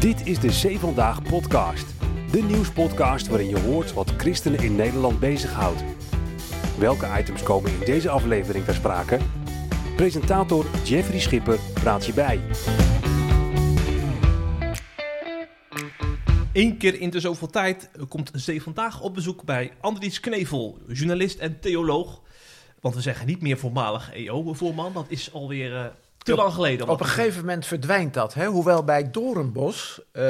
Dit is de Zee Vandaag podcast. De nieuwspodcast waarin je hoort wat christenen in Nederland bezighoudt. Welke items komen in deze aflevering ter sprake? Presentator Jeffrey Schipper praat je bij. Eén keer in de zoveel tijd komt Zee Vandaag op bezoek bij Andries Knevel, journalist en theoloog. Want we zeggen niet meer voormalig EO-voorman, dat is alweer uh, te lang geleden. Op een gegeven moment verdwijnt dat. Hè? Hoewel bij Doornbos, uh,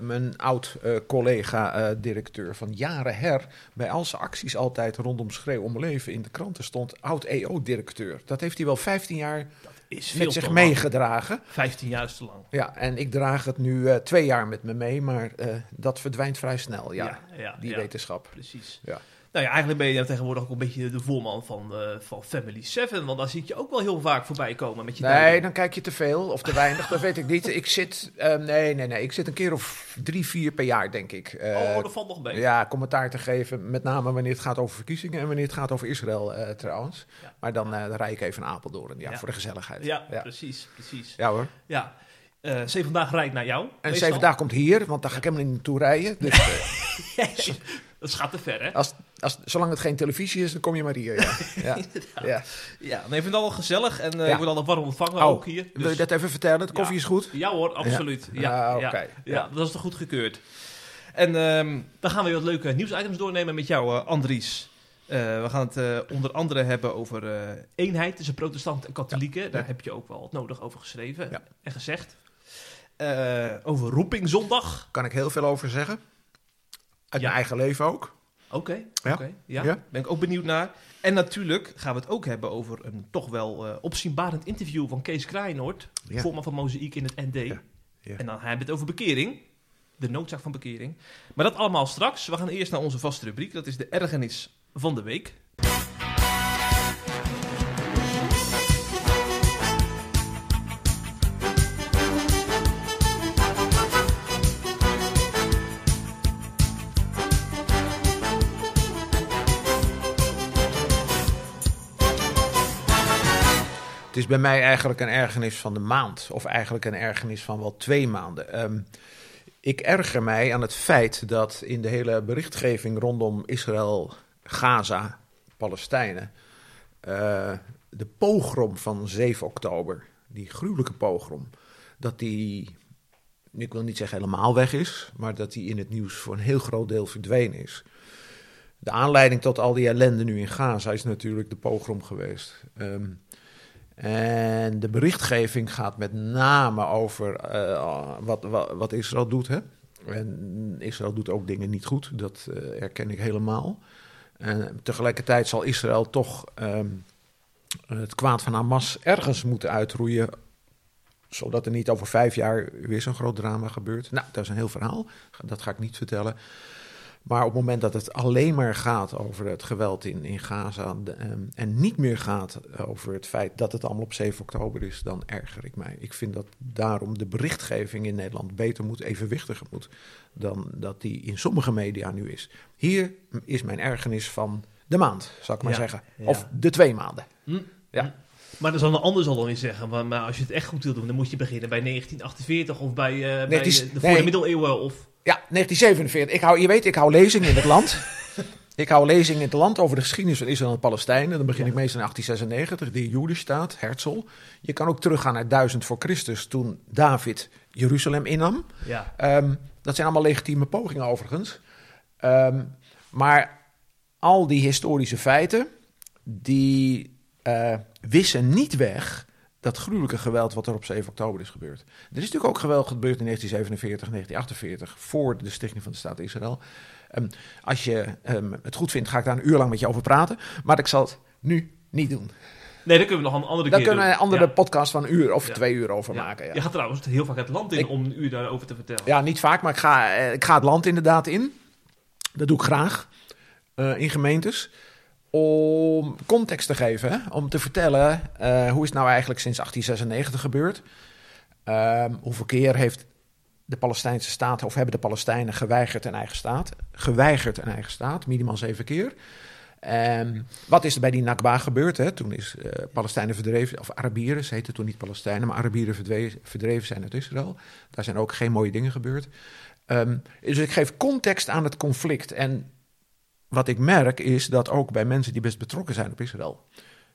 mijn oud-collega-directeur uh, van jaren her, bij al zijn acties altijd rondom Schreeuw om Leven in de kranten stond, oud-EO-directeur. Dat heeft hij wel 15 jaar is met zich meegedragen. 15 jaar is te lang. Ja, en ik draag het nu uh, twee jaar met me mee, maar dat verdwijnt vrij snel, ja, ja, ja die ja, wetenschap. Precies. Ja. Nou ja, eigenlijk ben je tegenwoordig ook een beetje de voorman van, uh, van Family 7. Want daar zie ik je ook wel heel vaak voorbij komen met je Nee, dan kijk je te veel of te weinig, dat weet ik niet. Ik zit, uh, nee, nee, nee, ik zit een keer of drie, vier per jaar, denk ik. Uh, oh, dat valt nog mee. Ja, commentaar te geven, met name wanneer het gaat over verkiezingen en wanneer het gaat over Israël trouwens. Ja. Maar dan, dan rijd ik even naar Apeldoorn, ja, ja, voor de gezelligheid. Ja, ja, precies, precies. Ja hoor. Ja. Uh, zeven dagen rijdt naar jou. En zeven dagen komt hier, want daar ga ik helemaal niet naartoe rijden. Dus, dat gaat te ver, hè? Als, als, zolang het geen televisie is, dan kom je maar hier. Ja, ja. ja. ja. nee, ik vind het al gezellig en uh, ja. ik word al warm ontvangen oh, ook hier. Dus... Wil je dat even vertellen? De koffie is goed? Ja hoor, absoluut. Ja, okay. ja, dat is toch goed gekeurd. En um, dan gaan we wat leuke nieuwsitems doornemen met jou, Andries. Uh, we gaan het uh, onder andere hebben over uh, eenheid tussen protestanten en katholieken. Daar heb je ook wel wat nodig over geschreven en gezegd. over roepingzondag. Kan ik heel veel over zeggen. Uit mijn eigen leven ook. Oké, okay, ja. Okay, ja. ben ik ook benieuwd naar. En natuurlijk gaan we het ook hebben over een toch wel opzienbarend interview van Kees Kraaienoord, voorman van Mozaïek in het ND. En dan hebben we het over bekering de noodzaak van bekering. Maar dat allemaal straks. We gaan eerst naar onze vaste rubriek. Dat is de ergernis van de week. Het is bij mij eigenlijk een ergernis van de maand. Of eigenlijk een ergernis van wel twee maanden. Um, ik erger mij aan het feit dat in de hele berichtgeving rondom Israël Gaza, Palestijnen. Uh, de pogrom van 7 oktober, die gruwelijke pogrom, dat die, ik wil niet zeggen helemaal weg is, maar dat die in het nieuws voor een heel groot deel verdwenen is. De aanleiding tot al die ellende nu in Gaza is natuurlijk de pogrom geweest. Um, en de berichtgeving gaat met name over uh, wat, wat, Israël doet. Hè? En Israël doet ook dingen niet goed, dat uh, erken ik helemaal. En tegelijkertijd zal Israël toch um, het kwaad van Hamas ergens moeten uitroeien. Zodat er niet over vijf jaar weer zo'n groot drama gebeurt. Nou, dat is een heel verhaal. Dat ga ik niet vertellen. Maar op het moment dat het alleen maar gaat over het geweld in, in Gaza. De, um, en niet meer gaat over het feit dat het allemaal op 7 oktober is, dan erger ik mij. Ik vind dat daarom de berichtgeving in Nederland beter moet, evenwichtiger moet. dan dat die in sommige media nu is. Hier is mijn ergernis van de maand, zou ik maar ja, zeggen. Ja. Of de twee maanden. Hm, ja. Hm. Maar dan zal een ander zal dan weer zeggen. Maar, maar, als je het echt goed wil doen, dan moet je beginnen bij 1948 of bij, uh, bij de, de nee. middeleeuwen. Of... Ja, 1947. Ik hou, je weet, ik hou lezingen in het land. ik hou lezingen in het land over de geschiedenis van Israël en Palestijnen. Dan begin ja. ik meestal in 1896, de Jodenstaat, Herzl. Je kan ook teruggaan naar 1000 voor Christus, toen David Jeruzalem innam. Ja. Um, dat zijn allemaal legitieme pogingen overigens. Um, maar al die historische feiten, die uh, wissen niet weg dat gruwelijke geweld wat er op 7 oktober is gebeurd. Er is natuurlijk ook geweld gebeurd in 1947, 1948, voor de stichting van de staat Israël. Um, als je um, het goed vindt, ga ik daar een uur lang met je over praten. Maar ik zal het nu niet doen. Nee, daar kunnen we nog een andere daar keer kunnen we een andere ja. podcast van een uur of ja. twee uur over ja. maken. Ja. Je gaat trouwens heel vaak het land in ik, om een uur daarover te vertellen. Ja, niet vaak, maar ik ga, ik ga het land inderdaad in. Dat doe ik graag uh, in gemeentes om context te geven, om te vertellen uh, hoe is het nou eigenlijk sinds 1896 gebeurd. Um, hoeveel keer heeft de Palestijnse staat, of hebben de Palestijnen geweigerd een eigen staat? Geweigerd een eigen staat, minimaal zeven keer. Um, wat is er bij die Nakba gebeurd? Hè? Toen is uh, Palestijnen verdreven, of Arabieren, ze heten toen niet Palestijnen, maar Arabieren verdreven, zijn uit Israël. Daar zijn ook geen mooie dingen gebeurd. Um, dus ik geef context aan het conflict. En wat ik merk is dat ook bij mensen die best betrokken zijn op Israël,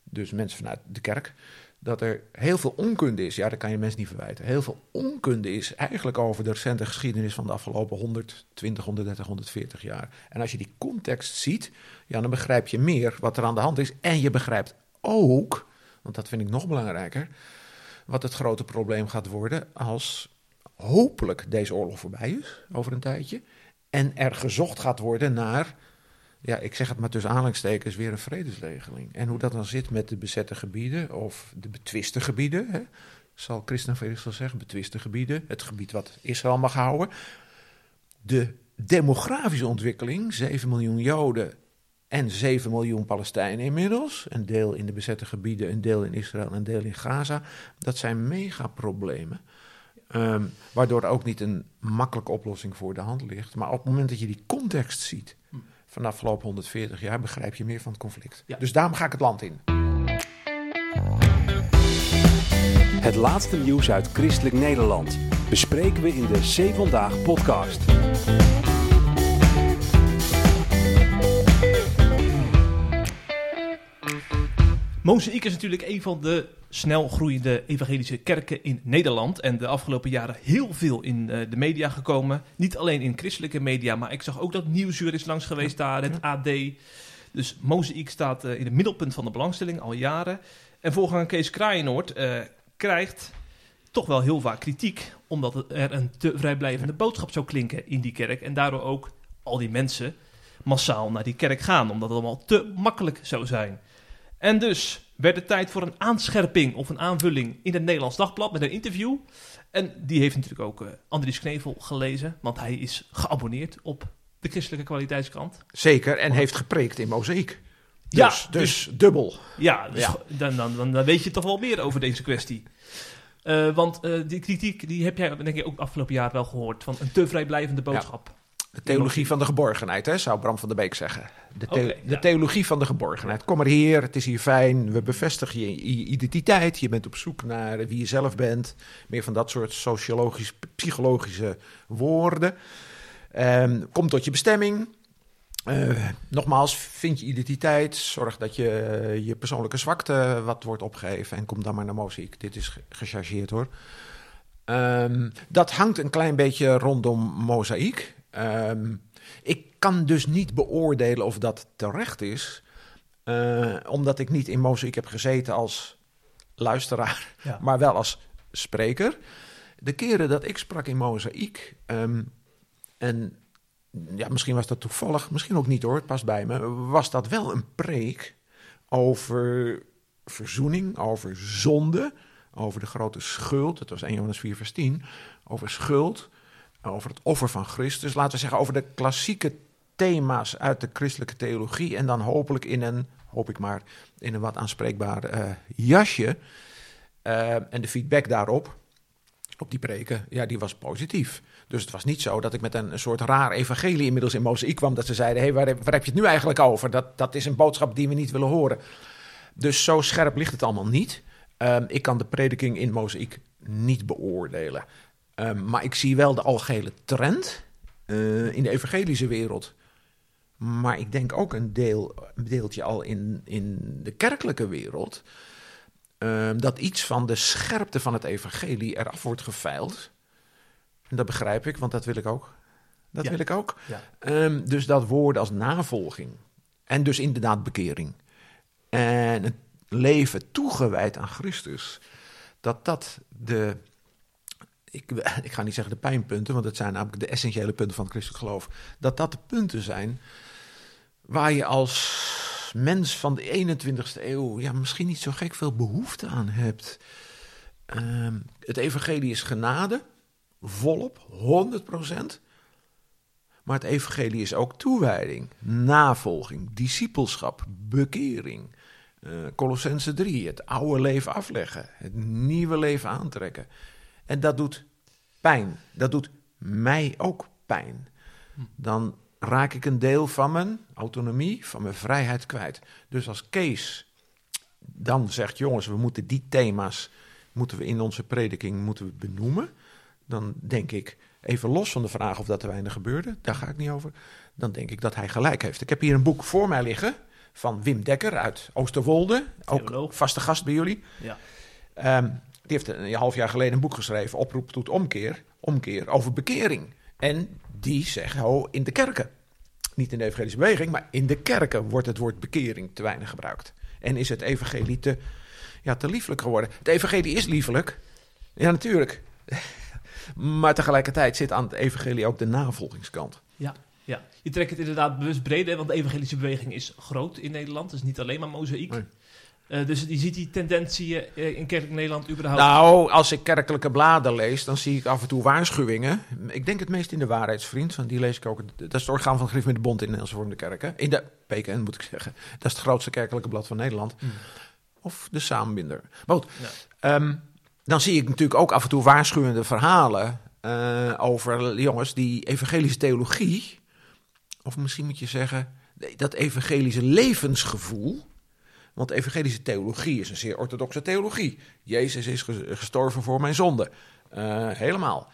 dus mensen vanuit de kerk, dat er heel veel onkunde is. Ja, dat kan je mensen niet verwijten. Heel veel onkunde is eigenlijk over de recente geschiedenis van de afgelopen 120, 130, 140 jaar. En als je die context ziet, ja, dan begrijp je meer wat er aan de hand is. En je begrijpt ook, want dat vind ik nog belangrijker, wat het grote probleem gaat worden als hopelijk deze oorlog voorbij is, over een tijdje. En er gezocht gaat worden naar ja, ik zeg het maar tussen aanhalingstekens, weer een vredesregeling. En hoe dat dan zit met de bezette gebieden of de betwiste gebieden, hè, zal Christen Felix wel zeggen, betwiste gebieden, het gebied wat Israël mag houden. De demografische ontwikkeling, 7 miljoen Joden en 7 miljoen Palestijnen inmiddels, een deel in de bezette gebieden, een deel in Israël, een deel in Gaza, dat zijn megaproblemen. Um, waardoor ook niet een makkelijke oplossing voor de hand ligt. Maar op het moment dat je die context ziet, van de afgelopen 140 jaar begrijp je meer van het conflict. Dus daarom ga ik het land in. Het laatste nieuws uit Christelijk Nederland bespreken we in de C Vandaag podcast. Mozaïek is natuurlijk een van de snel groeiende evangelische kerken in Nederland. En de afgelopen jaren heel veel in uh, de media gekomen. Niet alleen in christelijke media, maar ik zag ook dat Nieuwsuur is langs geweest daar, het AD. Dus Mozaïek staat uh, in het middelpunt van de belangstelling al jaren. En voorganger Kees Kraaienoord uh, krijgt toch wel heel vaak kritiek. Omdat er een te vrijblijvende boodschap zou klinken in die kerk. En daardoor ook al die mensen massaal naar die kerk gaan. Omdat het allemaal te makkelijk zou zijn. En dus werd het tijd voor een aanscherping of een aanvulling in het Nederlands Dagblad met een interview. En die heeft natuurlijk ook uh, Andries Knevel gelezen, want hij is geabonneerd op de christelijke kwaliteitskrant. Zeker, en heeft gepreekt in Mozaïek. Dus, ja, dus, dus dubbel. Ja, dus Dan, dan, dan, dan, weet je toch wel meer over deze kwestie. Uh, want uh, die kritiek die heb jij denk ik ook afgelopen jaar wel gehoord van een te vrijblijvende boodschap. De theologie van de geborgenheid, hè, zou Bram van der Beek zeggen. De, de theologie van de geborgenheid. Kom maar hier, het is hier fijn, we bevestigen je, identiteit. Je bent op zoek naar wie je zelf bent. Meer van dat soort sociologisch, psychologische woorden. Um, kom tot je bestemming. Uh, nogmaals, vind je identiteit. Zorg dat je je persoonlijke zwakte wat wordt opgegeven. En kom dan maar naar muziek. Dit is gechargeerd hoor. Um, dat hangt een klein beetje rondom mozaïek. Um, ik kan dus niet beoordelen of dat terecht is, uh, omdat ik niet in Mozaïek heb gezeten als luisteraar, ja. maar wel als spreker. De keren dat ik sprak in Mozaïek, um, en ja, misschien was dat toevallig, misschien ook niet hoor, het past bij me, was dat wel een preek over verzoening, over zonde, over de grote schuld. Het was 1 Johannes 4 vers 10, over schuld over het offer van Christus. Laten we zeggen over de klassieke thema's uit de christelijke theologie. En dan hopelijk in een, hoop ik maar, in een wat aanspreekbaar uh, jasje. Uh, en de feedback daarop, op die preken, ja, die was positief. Dus het was niet zo dat ik met een, soort raar evangelie inmiddels in Mozaïek kwam. Dat ze zeiden, hey, waar, waar, heb je het nu eigenlijk over? Dat, dat is een boodschap die we niet willen horen. Dus zo scherp ligt het allemaal niet. Uh, ik kan de prediking in Mozaïek niet beoordelen. Ehm, maar ik zie wel de algehele trend uh, in de evangelische wereld. Maar ik denk ook een, deel, een deeltje al in, in de kerkelijke wereld. Uh, dat iets van de scherpte van het evangelie eraf wordt geveild. En dat begrijp ik, want dat wil ik ook. Dat wil ik ook. Ja. Um, dus dat woord als navolging. En dus inderdaad bekering. En het leven toegewijd aan Christus. Dat dat de ik, ik ga niet zeggen de pijnpunten, want het zijn namelijk de essentiële punten van het christelijk geloof. Dat dat de punten zijn waar je als mens van de 21ste eeuw ja, misschien niet zo gek veel behoefte aan hebt. Uh, het evangelie is genade, volop, 100%. Maar het evangelie is ook toewijding, navolging, discipelschap, bekering. Uh, Colossense 3, het oude leven afleggen, het nieuwe leven aantrekken. En dat doet pijn. Dat doet mij ook pijn. Dan raak ik een deel van mijn autonomie, van mijn vrijheid kwijt. Dus als Kees dan zegt, jongens, we moeten die thema's moeten we in onze prediking moeten we benoemen. Dan denk ik, even los van de vraag of dat te weinig gebeurde, daar ga ik niet over. Dan denk ik dat hij gelijk heeft. Ik heb hier een boek voor mij liggen van Wim Dekker uit Oosterwolde. Ook vaste gast bij jullie. Ja. Ehm, die heeft een half jaar geleden een boek geschreven, Oproep tot omkeer. Omkeer over bekering. En die zegt, oh, in de kerken. Niet in de evangelische beweging, maar in de kerken wordt het woord bekering te weinig gebruikt. En is het evangelie te, ja, te liefelijk geworden. Het evangelie is liefelijk. Ja, natuurlijk. maar tegelijkertijd zit aan het evangelie ook de navolgingskant. Ja, ja. je trekt het inderdaad bewust breder, want de evangelische beweging is groot in Nederland. Het is niet alleen maar mozaïek. Uh, dus je ziet die tendentie uh, in kerkelijk Nederland überhaupt? Nou, als ik kerkelijke bladen lees, dan zie ik af en toe waarschuwingen. Ik denk het meest in de Waarheidsvriend, van die lees ik ook. Dat is het orgaan van de de Bond in de Nederlandse Vormde Kerken. In de PKN moet ik zeggen. Dat is het grootste kerkelijke blad van Nederland. Hmm. Of de Saambinder. Maar goed, ehm, dan zie ik natuurlijk ook af en toe waarschuwende verhalen uh, over jongens die evangelische theologie, of misschien moet je zeggen, dat evangelische levensgevoel want evangelische theologie is een zeer orthodoxe theologie. Jezus is gestorven voor mijn zonde. Uh, helemaal.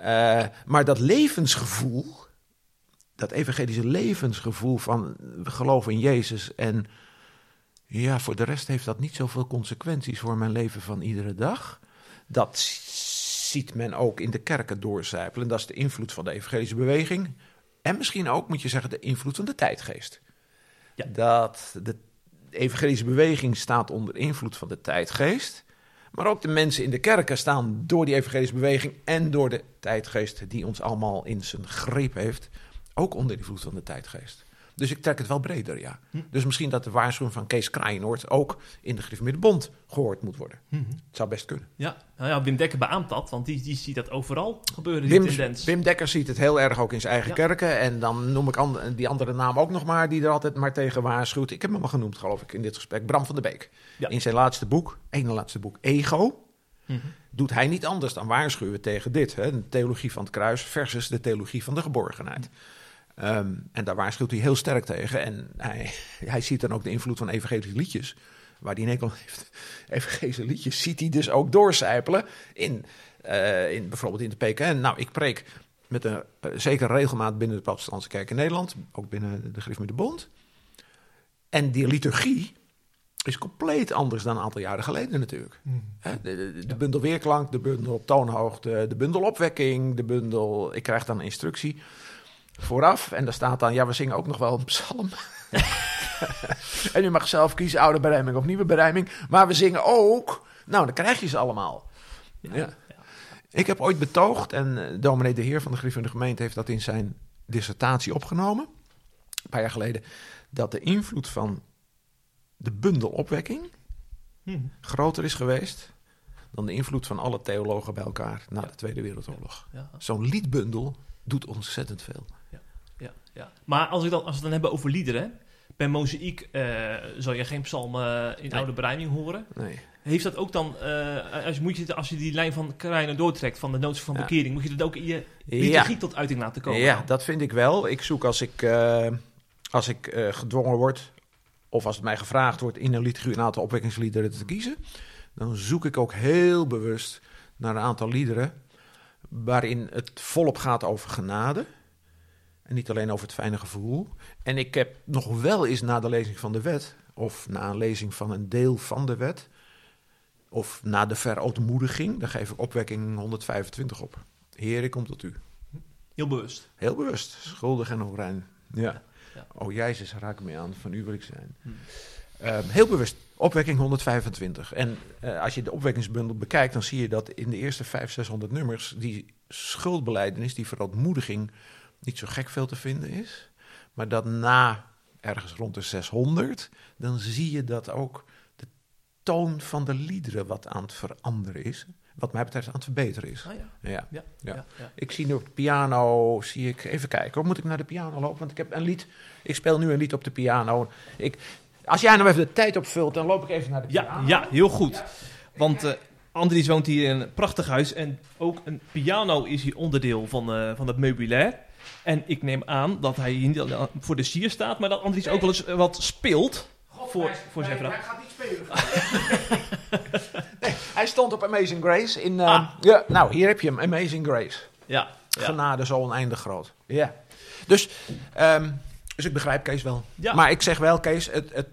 Uh, maar dat levensgevoel, dat evangelische levensgevoel van geloven in Jezus en ja, voor de rest heeft dat niet zoveel consequenties voor mijn leven van iedere dag. Dat ziet men ook in de kerken doorcijpelen. Dat is de invloed van de evangelische beweging. En misschien ook, moet je zeggen, de invloed van de tijdgeest. Ja. Dat de evangelische beweging staat onder invloed van de tijdgeest. Maar ook de mensen in de kerken staan door die evangelische beweging en door de tijdgeest die ons allemaal in zijn greep heeft, ook onder invloed van de tijdgeest. Dus ik trek het wel breder, ja. Hm. Dus misschien dat de waarschuwing van Kees Kraaienoord ook in de Griffmiddenbond gehoord moet worden. Hm. Het zou best kunnen. Ja, nou ja, Wim Dekker beaamt dat, want die, die ziet dat overal gebeuren, die Wim, tendens. Wim Dekker ziet het heel erg ook in zijn eigen kerken. En dan noem ik die andere naam ook nog maar, die er altijd maar tegen waarschuwt. Ik heb hem al genoemd, geloof ik, in dit gesprek. Bram van der Beek. In zijn laatste boek, ene laatste boek, Ego... Hm. Doet hij niet anders dan waarschuwen tegen dit, hè, de theologie van het kruis versus de theologie van de geborgenheid. Ehm, en daar waarschuwt hij heel sterk tegen. En hij, hij ziet dan ook de invloed van evangelische liedjes. Waar die Nederland heeft. Evangelische liedjes ziet hij dus ook doorcijpelen in, uh, in bijvoorbeeld in de PKN. Nou, ik preek met een uh, zeker regelmaat binnen de protestantse kerk in Nederland. Ook binnen de Griff met de Bond. En die liturgie is compleet anders dan een aantal jaren geleden natuurlijk. Hmm. De, de, de, bundel weerklank, de bundel op toonhoogte, de bundel opwekking, de bundel... Ik krijg dan een instructie vooraf. En daar staat dan, ja, we zingen ook nog wel een psalm. en u mag zelf kiezen, oude berijming of nieuwe berijming. Maar we zingen ook, nou, dan krijg je ze allemaal. Ja. Ik heb ooit betoogd, en uh, dominee de heer van de Griffin de gemeente heeft dat in zijn dissertatie opgenomen, een paar jaar geleden, dat de invloed van de bundelopwekking hmm. groter is geweest dan de invloed van alle theologen bij elkaar na de Tweede Wereldoorlog. Zo'n liedbundel doet ontzettend veel ja. Maar als, ik dan, als we het dan hebben over liederen, bij Mozaïek uh, zal je geen psalmen in oude bereiding horen. Nee. Heeft dat ook dan, uh, als, moet je, als je die lijn van Krijnen doortrekt van de notie van bekering, moet je dat ook in je liturgie tot uiting laten komen? Ja, dat vind ik wel. Ik zoek als ik, uh, als ik gedwongen word, of als het mij gevraagd wordt in een liturgie een aantal opwekkingsliederen te kiezen, dan zoek ik ook heel bewust naar een aantal liederen waarin het volop gaat over genade. En niet alleen over het fijne gevoel. En ik heb nog wel eens na de lezing van de wet, of na een lezing van een deel van de wet, of na de verootmoediging, dan geef ik opwekking 125 op. Heer, ik kom tot u. Heel bewust. Heel bewust. Schuldig en onrein. Ja. ja. Oh, Jezus, raak me aan. Van u wil ik zijn. Hm. Ehm, heel bewust. Opwekking 125. En uh, als je de opwekkingsbundel bekijkt, dan zie je dat in de eerste 500, 600 nummers die schuldbeleidenis, die verootmoediging niet zo gek veel te vinden is. Maar dat na ergens rond de 600, dan zie je dat ook de toon van de liederen wat aan het veranderen is. Wat mij betreft aan het verbeteren is. Ah, ja. Ja. Ja, ja. Ik zie nu op de piano, zie ik, even kijken, hoe moet ik naar de piano lopen? Want ik heb een lied, ik speel nu een lied op de piano. Ik, als jij nou even de tijd opvult, dan loop ik even naar de piano. Ja, ja heel goed. Want uh, Andries woont hier in een prachtig huis en ook een piano is hier onderdeel van, uh, van het meubilair. En ik neem aan dat hij niet voor de sier staat, maar dat Andries ook wel eens wat speelt voor, voor zijn vrouw. Hij gaat niet spelen. nee, hij stond op Amazing Grace. In, uh, ja, nou, hier heb je hem, Amazing Grace. Ja. Genade zo oneindig groot. Ja. Dus, um, dus ik begrijp Kees wel. Ja. Maar ik zeg wel, Kees, het, het,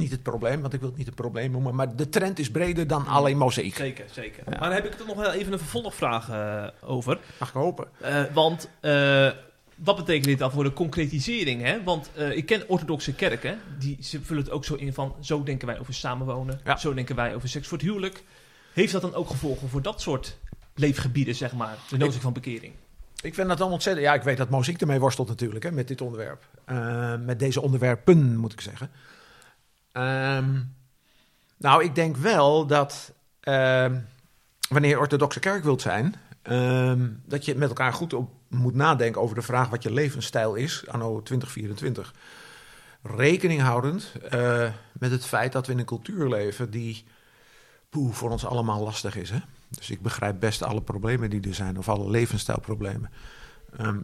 niet het probleem, want ik wil het niet het probleem noemen. Maar de trend is breder dan alleen mozaïek. Zeker, zeker. Maar dan heb ik er nog wel even een vervolgvraag uh, over. Mag ik hopen. Uh, want wat betekent dit dan voor de concretisering? Hè? Want ik ken orthodoxe kerken, die ze vullen het ook zo in van... zo denken wij over samenwonen, zo denken wij over seks voor het huwelijk. Heeft dat dan ook gevolgen voor dat soort leefgebieden, zeg maar? De noodzaak van bekering? Ik vind dat dan ontzettend... Ja, ik weet dat muziek ermee worstelt natuurlijk, hè, met dit onderwerp. Uh, met deze onderwerpen, moet ik zeggen. Um, nou, ik denk wel dat... Uh, wanneer je orthodoxe kerk wilt zijn... Um, dat je met elkaar goed op moet nadenken over de vraag wat je levensstijl is, anno 2024. Rekening houdend uh, met het feit dat we in een cultuur leven die poeh, voor ons allemaal lastig is. Hè? Dus ik begrijp best alle problemen die er zijn, of alle levensstijlproblemen.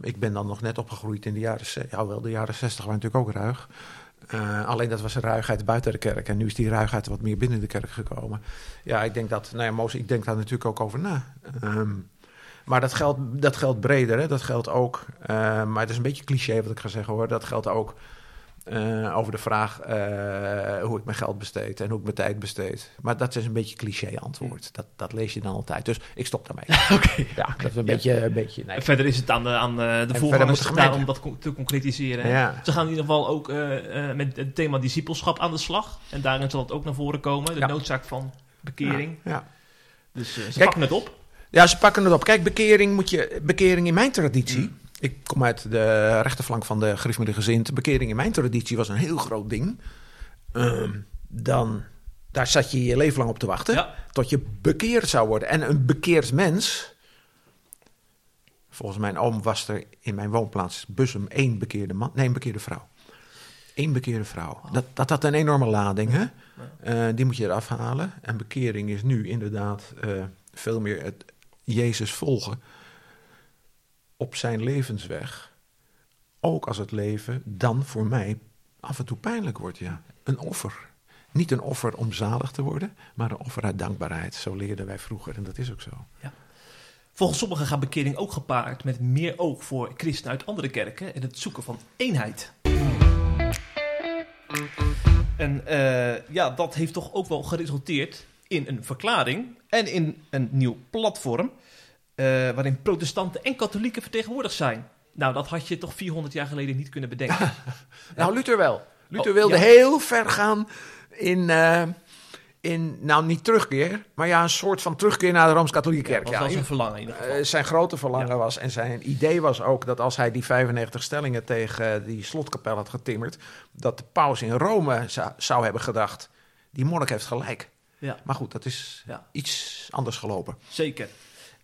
Ik ben dan nog net opgegroeid in de jaren, ja, wel, de jaren 60 waren natuurlijk ook ruig. Uh, alleen dat was een ruigheid buiten de kerk. En nu is die ruigheid wat meer binnen de kerk gekomen. Ja, ik denk dat, nou ja, Moos, ik denk daar natuurlijk ook over na. Um, maar dat geldt, dat geldt breder. Hè? Dat geldt ook, uh, maar het is een beetje cliché wat ik ga zeggen hoor. Dat geldt ook uh, over de vraag uh, hoe ik mijn geld besteed en hoe ik mijn tijd besteed. Maar dat is een beetje cliché antwoord. Dat, dat lees je dan altijd. Dus ik stop daarmee. Oké. Ja, dat is een beetje... Een beetje nee. Verder is het aan de, aan de voorgangers om dat te concretiseren. Ja. Ze gaan in ieder geval ook met het thema discipelschap aan de slag. En daarin zal het ook naar voren komen. De ja. noodzaak van bekering. Ja. Dus ze Kijk, pakken het op. Ja, ze pakken het op. Kijk, bekering, moet je, bekering in mijn traditie. Mm. Ik kom uit de rechterflank van de gereformeerde gezint. Bekering in mijn traditie was een heel groot ding. Um, dan, daar zat je je leven lang op te wachten. Tot je bekeerd zou worden. En een bekeerd mens. Volgens mijn oom was er in mijn woonplaats Bussum één bekeerde man. Nee, een bekeerde vrouw. Eén bekeerde vrouw. Dat, dat had een enorme lading. Hè? Uh, die moet je eraf halen. En bekering is nu inderdaad uh, veel meer het Jezus volgen op zijn levensweg, ook als het leven dan voor mij af en toe pijnlijk wordt, ja. Een offer. Niet een offer om zalig te worden, maar een offer uit dankbaarheid. Zo leerden wij vroeger en dat is ook zo. Ja. Volgens sommigen gaat bekering ook gepaard met meer oog voor christenen uit andere kerken en het zoeken van eenheid. En uh, ja, dat heeft toch ook wel geresulteerd in een verklaring en in een nieuw platform. Uh, waarin protestanten en katholieken vertegenwoordigd zijn. Nou, dat had je toch 400 jaar geleden niet kunnen bedenken. nou, Luther wel. Luther oh, wilde heel ver gaan in, uh, in, nou niet terugkeer, maar ja, een soort van terugkeer naar de Rooms-Katholieke Kerk. Ja, dat was zijn verlangen in ieder geval. Uh, zijn grote verlangen was en zijn idee was ook dat als hij die 95 stellingen tegen die slotkapel had getimmerd, dat de paus in Rome zou, zou hebben gedacht, die monnik heeft gelijk. Ja. Maar goed, dat is ja. iets anders gelopen. Zeker.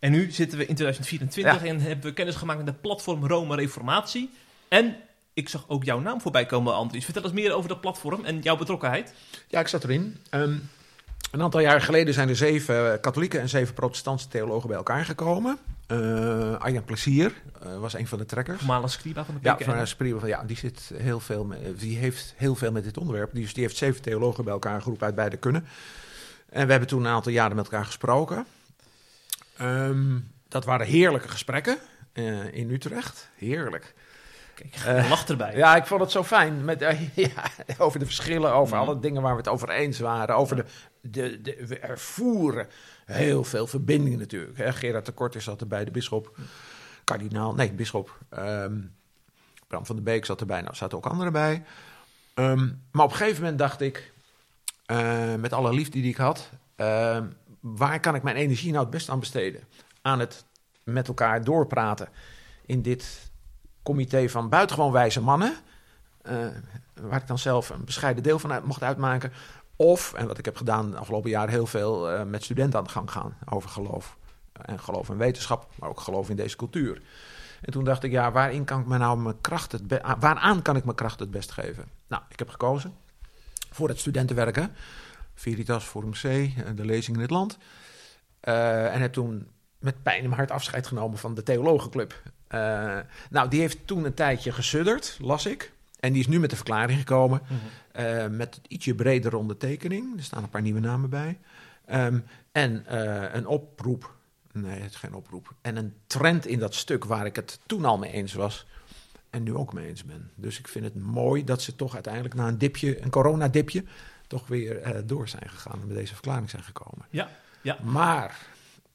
En nu zitten we in 2024 en hebben we kennis gemaakt met de platform Rome Reformatie. En ik zag ook jouw naam voorbij komen, Andries. Vertel eens meer over dat platform en jouw betrokkenheid. Ja, ik zat erin. Um, een aantal jaar geleden zijn er zeven katholieke en zeven protestantse theologen bij elkaar gekomen. Uh, Arjan Plezier uh, was een van de trekkers. Normale scriba van de PKN. Ja, van Scriba van, ja, die, zit heel veel met, die heeft heel veel met dit onderwerp. Dus die heeft zeven theologen bij elkaar geroepen uit beide kunnen. En we hebben toen een aantal jaren met elkaar gesproken. Um, dat waren heerlijke gesprekken uh, in Utrecht. Heerlijk. Kijk, uh, lacht erbij. Ja, ik vond het zo fijn. Met, uh, ja, over de verschillen, over alle dingen waar we het over eens waren. Over de, de, de, we ervoeren heel veel verbindingen natuurlijk. Hè. Gerard de Kort zat erbij, de bisschop. Kardinaal, nee, bisschop. Um, Bram van der Beek zat erbij. Nou, zaten ook anderen bij. Um, maar op een gegeven moment dacht ik, uh, met alle liefde die ik had... Waar kan ik mijn energie nou het best aan besteden? Aan het met elkaar doorpraten in dit comité van buitengewoon wijze mannen, uh, waar ik dan zelf een bescheiden deel van mocht uitmaken. Of, en wat ik heb gedaan de afgelopen jaren, heel veel uh, met studenten aan de gang gaan over geloof. En geloof in wetenschap, maar ook geloof in deze cultuur. En toen dacht ik, ja, waarin kan ik me nou mijn kracht het waaraan kan ik mijn kracht het best geven? Nou, ik heb gekozen voor het studentenwerken. Veritas Forum C, eh, de lezing in het land. Uh, en heb toen met pijn in mijn hart afscheid genomen van de Theologenclub. nou, die heeft toen een tijdje gesudderd, las ik. En die is nu met de verklaring gekomen. Mhm. met ietsje breder ondertekening. Er staan een paar nieuwe namen bij. Ehm, en een oproep. Nee, het is geen oproep. En een trend in dat stuk waar ik het toen al mee eens was en nu ook mee eens ben. Dus ik vind het mooi dat ze toch uiteindelijk na een dipje, een coronadipje, toch weer uh, door zijn gegaan en met deze verklaring zijn gekomen. Ja, ja. Maar...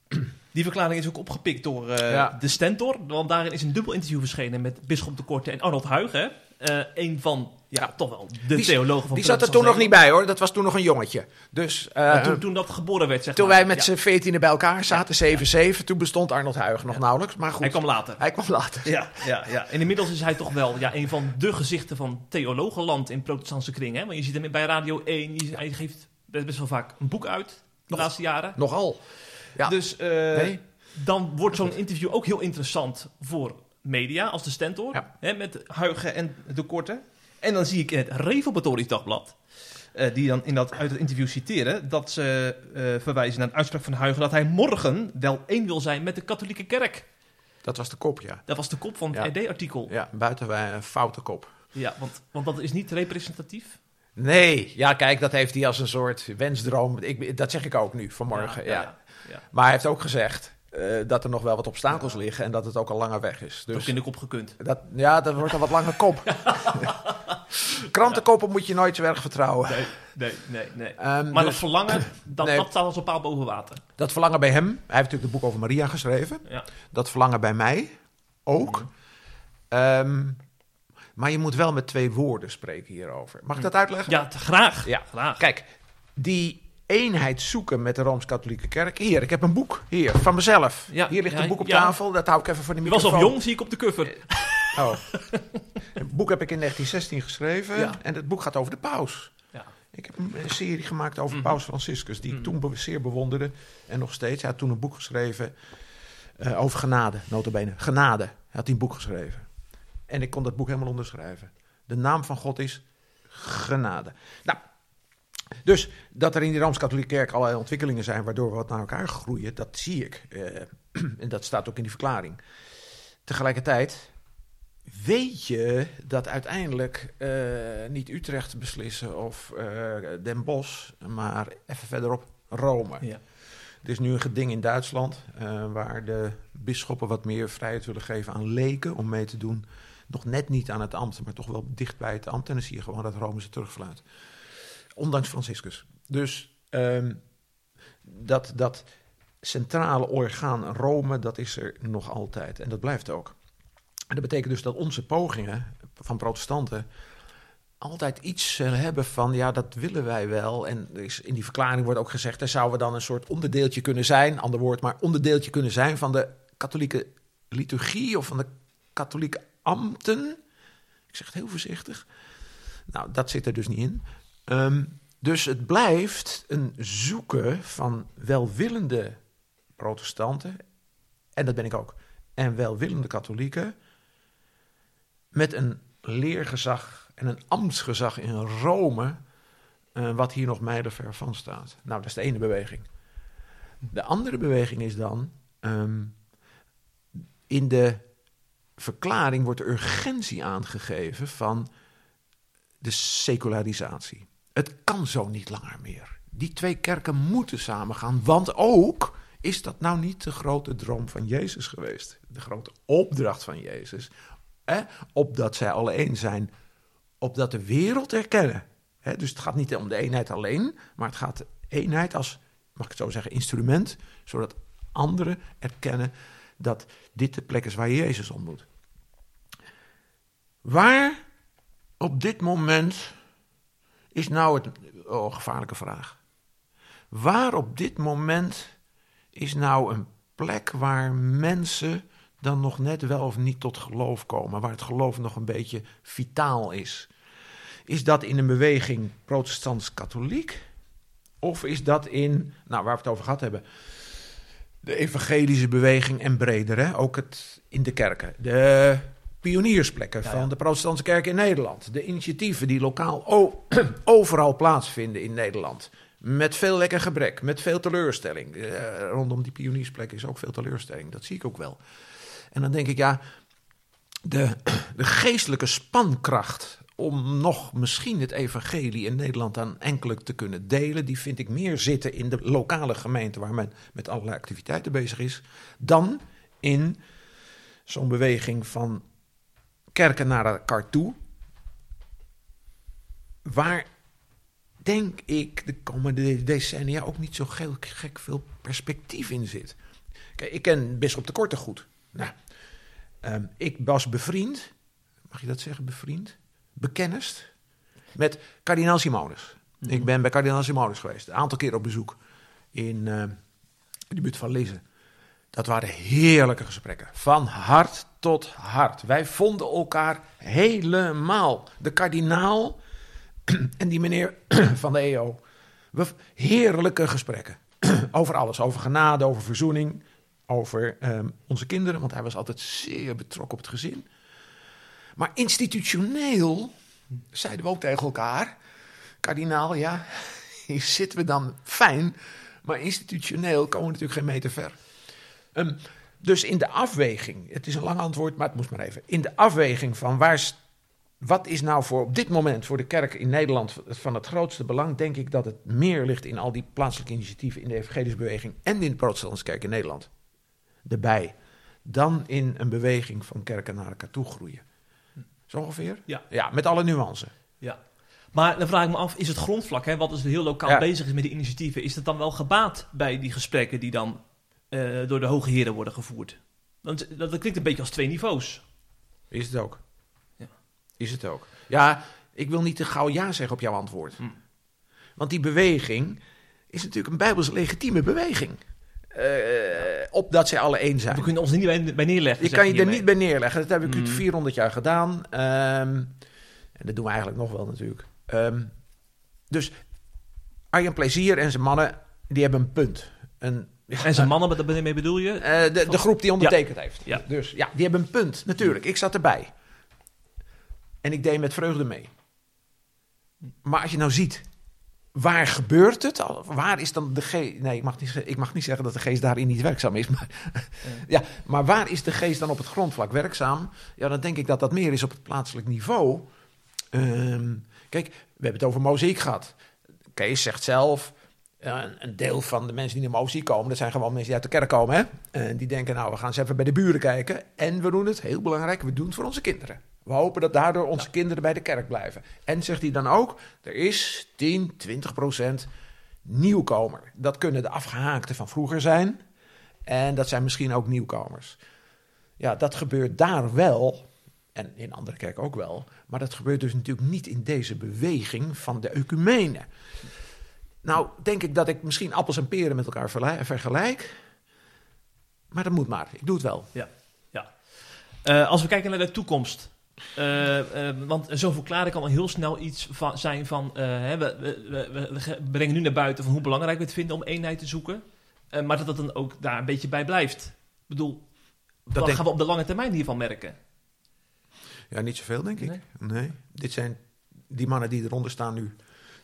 Die verklaring is ook opgepikt door uh, de Stentor, want daarin is een dubbel interview verschenen met Bisschop de Korte en Arnold Huigen. Uh, een van ja, toch wel de die, theologen van Die zat er toen nog niet bij hoor, dat was toen nog een jongetje. Dus, uh, toen, toen, dat geboren werd, zeg Toen wij met z'n veertienen bij elkaar zaten, 7-7, toen bestond Arnold Huig nog nauwelijks. Maar goed. Hij kwam later. Hij kwam later. Ja, ja, ja. En inmiddels is hij toch wel ja, een van de gezichten van theologenland in protestantse kringen. Want je ziet hem bij Radio 1, hij geeft best wel vaak een boek uit de laatste jaren. Nogal. Ja. Dus uh, nee. dan wordt zo'n interview ook heel interessant voor media als de Stentor. Hè, met Huigen en de Korte. En dan zie ik in het Reformatorisch Dagblad, uh, die dan in dat, uit het interview citeren, dat ze uh, verwijzen naar een uitspraak van Huigen dat hij morgen wel één wil zijn met de katholieke kerk. Dat was de kop, ja. Dat was de kop van het RD-artikel. Ja, buiten wij een foute kop. Ja, want, want dat is niet representatief. Nee, ja, kijk, dat heeft hij als een soort wensdroom. Ik, dat zeg ik ook nu vanmorgen. Ja, ja, ja, Maar hij heeft ook gezegd: uh, dat er nog wel wat obstakels liggen en dat het ook al langer weg is. Dus, in de kop gekund. Dat, ja, dat wordt een wat lange kop. Krantenkoppen moet je nooit zo erg vertrouwen. Nee, nee, nee. nee. Um, maar dus, dat verlangen, dat, dat staat als een paal boven water. Dat verlangen bij hem, hij heeft natuurlijk het boek over Maria geschreven. Ja. Dat verlangen bij mij ook. Mm. Um, maar je moet wel met twee woorden spreken hierover. Mag ik dat uitleggen? Ja, graag. Ja. graag. Kijk, die eenheid zoeken met de Rooms-Katholieke Kerk. Hier, ik heb een boek, hier, van mezelf. Ja, hier ligt een boek op tafel, dat hou ik even voor de microfoon. Je was al jong, zie ik op de cover. Oh. het boek heb ik in 1916 geschreven en het boek gaat over de paus. Ja. Ik heb een serie gemaakt over mm Paus Franciscus, die ik mhm. toen zeer bewonderde en nog steeds. Hij had toen een boek geschreven uh, over genade, notabene. Genade, hij had die een boek geschreven. En ik kon dat boek helemaal onderschrijven. De naam van God is genade. Nou, dus dat er in de Rooms-Katholieke Kerk allerlei ontwikkelingen zijn waardoor we wat naar elkaar groeien, dat zie ik. Uh, en dat staat ook in die verklaring. Tegelijkertijd weet je dat uiteindelijk uh, niet Utrecht beslissen of uh, Den Bosch, maar even verderop Rome. Ja. Er is nu een geding in Duitsland waar de bisschoppen wat meer vrijheid willen geven aan leken om mee te doen. Nog net niet aan het ambt, maar toch wel dicht bij het ambt. En dan zie je gewoon dat Rome ze terugfluit. Ondanks Franciscus. Dus um, dat, dat centrale orgaan Rome, dat is er nog altijd. En dat blijft ook. En dat betekent dus dat onze pogingen van protestanten altijd iets hebben van, ja, dat willen wij wel. En in die verklaring wordt ook gezegd, er zouden we dan een soort onderdeeltje kunnen zijn, ander woord, maar onderdeeltje kunnen zijn van de katholieke liturgie of van de katholieke ambten. Ik zeg het heel voorzichtig. Nou, dat zit er dus niet in. Um, dus het blijft een zoeken van welwillende protestanten, en dat ben ik ook, en welwillende katholieken, met een leergezag en een ambtsgezag in Rome, uh, wat hier nog mijlenver van staat. Nou, dat is de ene beweging. De andere beweging is dan, um, in de verklaring wordt de urgentie aangegeven van de secularisatie. Het kan zo niet langer meer. Die twee kerken moeten samengaan, want ook is dat nou niet de grote droom van Jezus geweest? De grote opdracht van Jezus. Hè? Opdat zij alle één zijn, opdat de wereld erkennen. Hè? Dus het gaat niet om de eenheid alleen, maar het gaat de eenheid als, mag ik het zo zeggen, instrument, zodat anderen erkennen dat dit de plek is waar Jezus ontmoet. Waar op dit moment is nou het. Oh, gevaarlijke vraag. Waar op dit moment is nou een plek waar mensen dan nog net wel of niet tot geloof komen, waar het geloof nog een beetje vitaal is? Is dat in een beweging protestants-katholiek? Of is dat in, nou waar we het over gehad hebben, de evangelische beweging en breder, hè? ook het in de kerken? De pioniersplekken van de protestantse kerk in Nederland. De initiatieven die lokaal overal plaatsvinden in Nederland. Met veel lekker gebrek, met veel teleurstelling. Uh, rondom die pioniersplekken is ook veel teleurstelling. Dat zie ik ook wel. En dan denk ik, ja, de, de geestelijke spankracht om nog misschien het evangelie in Nederland aan enkele te kunnen delen, die vind ik meer zitten in de lokale gemeente waar men met allerlei activiteiten bezig is, dan in zo'n beweging van kerken naar elkaar toe, waar denk ik de komende decennia ook niet zo gek veel perspectief in zit. Kijk, ik ken Bisschop de Korte goed. Nou, ehm, ik was bevriend, mag je dat zeggen, bevriend? Bekennist met kardinaal Simonus. Mhm. Ik ben bij kardinaal Simonus geweest, een aantal keer op bezoek in, uh, de buurt van Lize. Dat waren heerlijke gesprekken, van hart tot hart. Wij vonden elkaar helemaal. De kardinaal en die meneer van de EO. Heerlijke gesprekken. over alles. Over genade, over verzoening. Over um, onze kinderen. Want hij was altijd zeer betrokken op het gezin. Maar institutioneel zeiden we ook tegen elkaar. Kardinaal, ja, hier zitten we dan fijn. Maar institutioneel komen we natuurlijk geen meter ver. Um, dus in de afweging, het is een lang antwoord, maar het moest maar even. In de afweging van waar wat is nou voor op dit moment voor de kerk in Nederland van het grootste belang? Denk ik dat het meer ligt in al die plaatselijke initiatieven in de evangelische beweging en in de protestantse kerk in Nederland. Erbij. Dan in een beweging van kerken naar elkaar toe groeien. Zo ongeveer? Ja. Ja, met alle nuances. Ja. Maar dan vraag ik me af, is het grondvlak, hè, wat is dus heel lokaal bezig is met die initiatieven, is het dan wel gebaat bij die gesprekken die dan uh, door de hoge heren worden gevoerd? Want dat, dat klinkt een beetje als twee niveaus. Is het ook? Is het ook. Ja, ik wil niet te gauw ja zeggen op jouw antwoord. Hm. Want die beweging is natuurlijk een bijbels legitieme beweging. Uh, opdat zij alle één zijn. We kunnen ons niet bij, neerleggen. Je kan je er niet bij neerleggen. Dat heb ik mm. 400 jaar gedaan. Um, en dat doen we eigenlijk nog wel natuurlijk. Um, dus Arjen Plezier en zijn mannen, die hebben een punt. Een, en zijn mannen, wat daarmee bedoel je? Uh, de, de, groep die ondertekend heeft. Ja. Dus ja, die hebben een punt, natuurlijk. Ik zat erbij. En ik deed met vreugde mee. Maar als je nou ziet, waar gebeurt het? Waar is dan de geest? Nee, ik mag, niet, ik mag niet zeggen dat de geest daarin niet werkzaam is. Maar, ja, maar waar is de geest dan op het grondvlak werkzaam? Ja, dan denk ik dat dat meer is op het plaatselijk niveau. Ehm, kijk, we hebben het over muziek gehad. Kees zegt zelf, een deel van de mensen die naar muziek komen, dat zijn gewoon mensen die uit de kerk komen. Hè? En die denken, nou, we gaan eens even bij de buren kijken. En we doen het, heel belangrijk, we doen het voor onze kinderen. We hopen dat daardoor onze kinderen bij de kerk blijven. En zegt hij dan ook, er is 10, 20 procent nieuwkomer. Dat kunnen de afgehaakten van vroeger zijn. En dat zijn misschien ook nieuwkomers. Ja, dat gebeurt daar wel. En in andere kerken ook wel. Maar dat gebeurt dus natuurlijk niet in deze beweging van de ecumene. Nou, denk ik dat ik misschien appels en peren met elkaar vergelijk. Maar dat moet maar. Ik doe het wel. Ja, ja. Uh, als we kijken naar de toekomst. Uh, uh, want zo'n verklaring kan al heel snel iets van, zijn van... Uh, hè, we, we, we, brengen nu naar buiten van hoe belangrijk we het vinden om eenheid te zoeken. maar dat dat dan ook daar een beetje bij blijft. Ik bedoel, dat wat gaan we op de lange termijn hiervan merken? Ja, niet zoveel denk ik. Nee. nee. Dit zijn die mannen die eronder staan nu.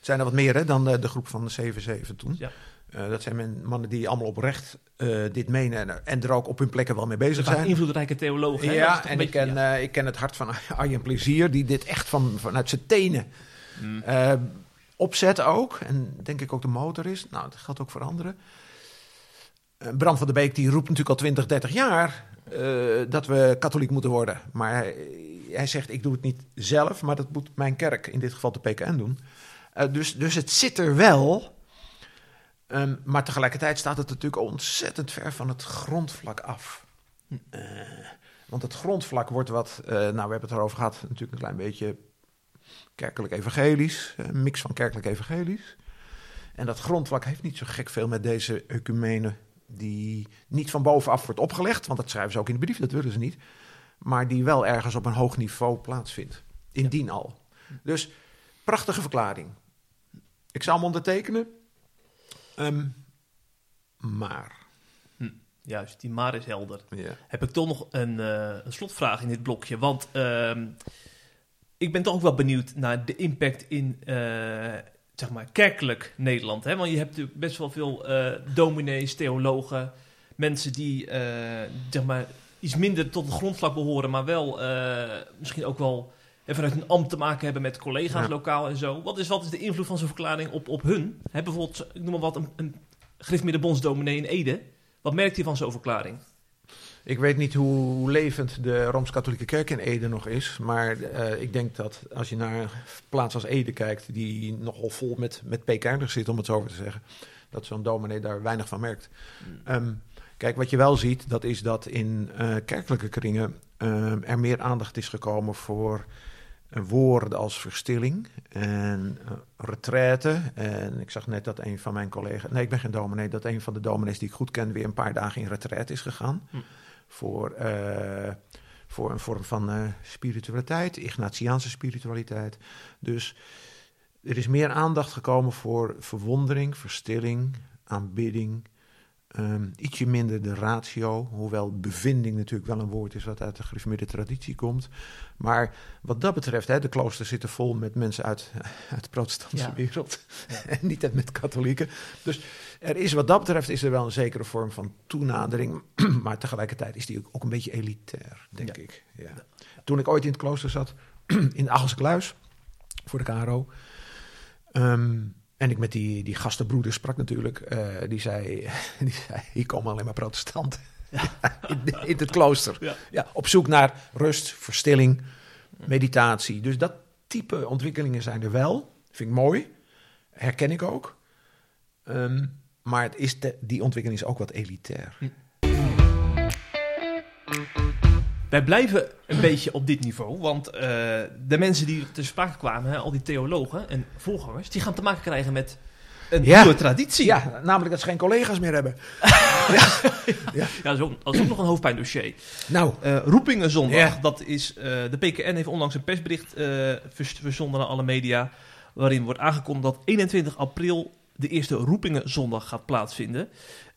Zijn er wat meer hè, dan de, de groep van de 7-7 toen. Ja. Uh, dat zijn mannen die allemaal oprecht uh, dit menen en, en, er ook op hun plekken wel mee bezig zijn. Invloedrijke theologen. Ja, en ik, ken, ja. uh, ik ken het hart van Arjen Plezier, die dit echt van, vanuit zijn tenen mm. opzet ook. En denk ik ook de motor is. Nou, dat geldt ook voor anderen. Bram van der Beek die roept natuurlijk al 20, 30 jaar dat we katholiek moeten worden. Maar hij, hij, zegt, ik doe het niet zelf, maar dat moet mijn kerk, in dit geval de PKN, doen. Dus, dus het zit er wel... Um, maar tegelijkertijd staat het natuurlijk ontzettend ver van het grondvlak af. Uh, want het grondvlak wordt wat, uh, nou we hebben het erover gehad, natuurlijk een klein beetje kerkelijk-evangelisch, een mix van kerkelijk-evangelisch. En dat grondvlak heeft niet zo gek veel met deze ecumene die niet van bovenaf wordt opgelegd, want dat schrijven ze ook in de brief, dat willen ze niet, maar die wel ergens op een hoog niveau plaatsvindt, indien al. Dus prachtige verklaring. Ik zal hem ondertekenen. Um, maar. Hm, juist, die maar is helder. Heb ik toch nog een, uh, een, slotvraag in dit blokje. Want uh, ik ben toch ook wel benieuwd naar de impact in uh, zeg maar kerkelijk Nederland. Hè? Want je hebt natuurlijk best wel veel uh, dominees, theologen, mensen die zeg maar, iets minder tot het grondslag behoren, maar wel misschien ook wel vanuit een ambt te maken hebben met collega's lokaal en zo. Wat is, wat is de invloed van zo'n verklaring op, op hun? He, bijvoorbeeld, ik noem maar wat, een, een griffmiddenbondsdominee in Ede. Wat merkt hij van zo'n verklaring? Ik weet niet hoe levend de Rooms-Katholieke Kerk in Ede nog is. Maar uh, ik denk dat als je naar een plaats als Ede kijkt, die nogal vol met, met PK'ers zit, om het zo te zeggen, dat zo'n dominee daar weinig van merkt. Um, kijk, wat je wel ziet, dat is dat in uh, kerkelijke kringen um, er meer aandacht is gekomen voor woorden als verstilling en uh, retraite. En ik zag net dat een van mijn collega's, nee, ik ben geen dominee, dat een van de dominees die ik goed ken weer een paar dagen in retraite is gegaan. Hm. Voor, uh, voor een vorm van uh, spiritualiteit, Ignatiaanse spiritualiteit. Dus er is meer aandacht gekomen voor verwondering, verstilling, aanbidding, Um, ietsje minder de ratio, hoewel bevinding natuurlijk wel een woord is wat uit de gereformeerde traditie komt. Maar wat dat betreft, hè, de kloosters zitten vol met mensen uit, uit de protestantse wereld en niet met katholieken. Dus er is wat dat betreft is er wel een zekere vorm van toenadering, maar tegelijkertijd is die ook, een beetje elitair, denk ik. Ja. Toen ik ooit in het klooster zat, in Kluis voor de KRO... Um, en ik met die, die gastenbroeder sprak natuurlijk. Uh, die, zei, die zei, hier komen alleen maar protestanten. Ja. in, in, het klooster. Ja. ja. op zoek naar rust, verstilling, meditatie. Dus dat type ontwikkelingen zijn er wel. Vind ik mooi. Herken ik ook. Um, maar het is de, die ontwikkeling is ook wat elitair. Hm. Wij blijven een beetje op dit niveau, want uh, de mensen die te sprake kwamen, hè, al die theologen en voorgangers, die gaan te maken krijgen met een nieuwe traditie. Ja, namelijk dat ze geen collega's meer hebben. ja, ja. ja dat, is ook, dat, is ook, nog een hoofdpijndossier. Nou. Uh, Roepingen zondag, dat is, uh, de PKN heeft onlangs een persbericht verzonden naar alle media, waarin wordt aangekondigd dat 21 april de eerste Roepingen zondag gaat plaatsvinden.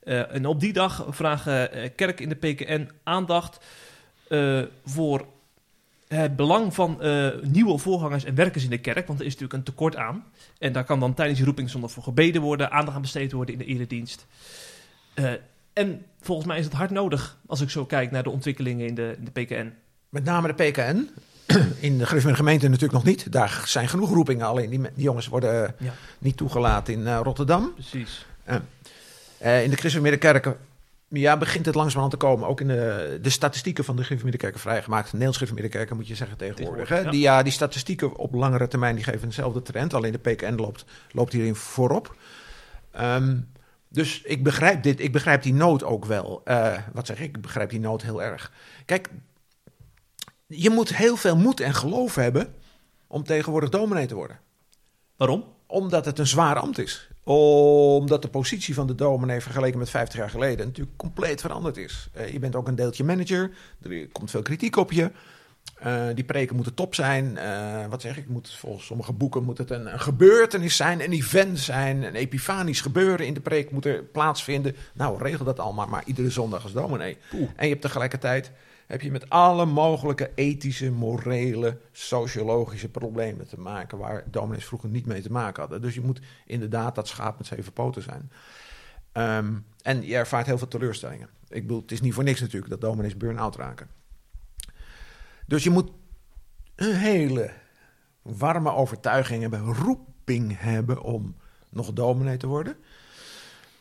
en op die dag vragen kerk in de PKN aandacht uh, voor het belang van uh, nieuwe voorgangers en werkers in de kerk. Want er is natuurlijk een tekort aan. En daar kan dan tijdens die roeping zonder voor gebeden worden, aandacht aan besteed worden in de eredienst. Uh, en volgens mij is het hard nodig als ik zo kijk naar de ontwikkelingen in de, in de PKN. Met name de PKN. In de gemeente natuurlijk nog niet. Daar zijn genoeg roepingen. Alleen die, die jongens worden ja. niet toegelaten in Rotterdam. Precies. in de christelijke kerken ja, begint het langzamerhand te komen. Ook in de, de statistieken van de Griffemiddenkerken vrijgemaakt. Nederlands Griffemiddenkerken moet je zeggen tegenwoordig. Hè? Die, ja, die statistieken op langere termijn die geven dezelfde trend. Alleen de PKN loopt, loopt hierin voorop. Um, dus ik begrijp dit. Ik begrijp die nood ook wel. Uh, wat zeg ik? Ik begrijp die nood heel erg. Kijk, je moet heel veel moed en geloof hebben om tegenwoordig dominee te worden. Waarom? Omdat het een zwaar ambt is omdat de positie van de dominee vergeleken met 50 jaar geleden natuurlijk compleet veranderd is. Uh, je bent ook een deeltje manager, er komt veel kritiek op je. Uh, die preken moeten top zijn. Uh, wat zeg ik? Moet, volgens sommige boeken moet het een, een, gebeurtenis zijn, een event zijn, een epifanisch gebeuren in de preek moet er plaatsvinden. Nou, regel dat allemaal maar iedere zondag als dominee. En je hebt tegelijkertijd heb je met alle mogelijke ethische, morele, sociologische problemen te maken waar dominees vroeger niet mee te maken hadden. Dus je moet inderdaad dat schaap met zeven poten zijn. Um, en je ervaart heel veel teleurstellingen. Ik bedoel, het is niet voor niks natuurlijk dat dominees burn-out raken. Dus je moet een hele warme overtuiging hebben, roeping hebben om nog dominee te worden.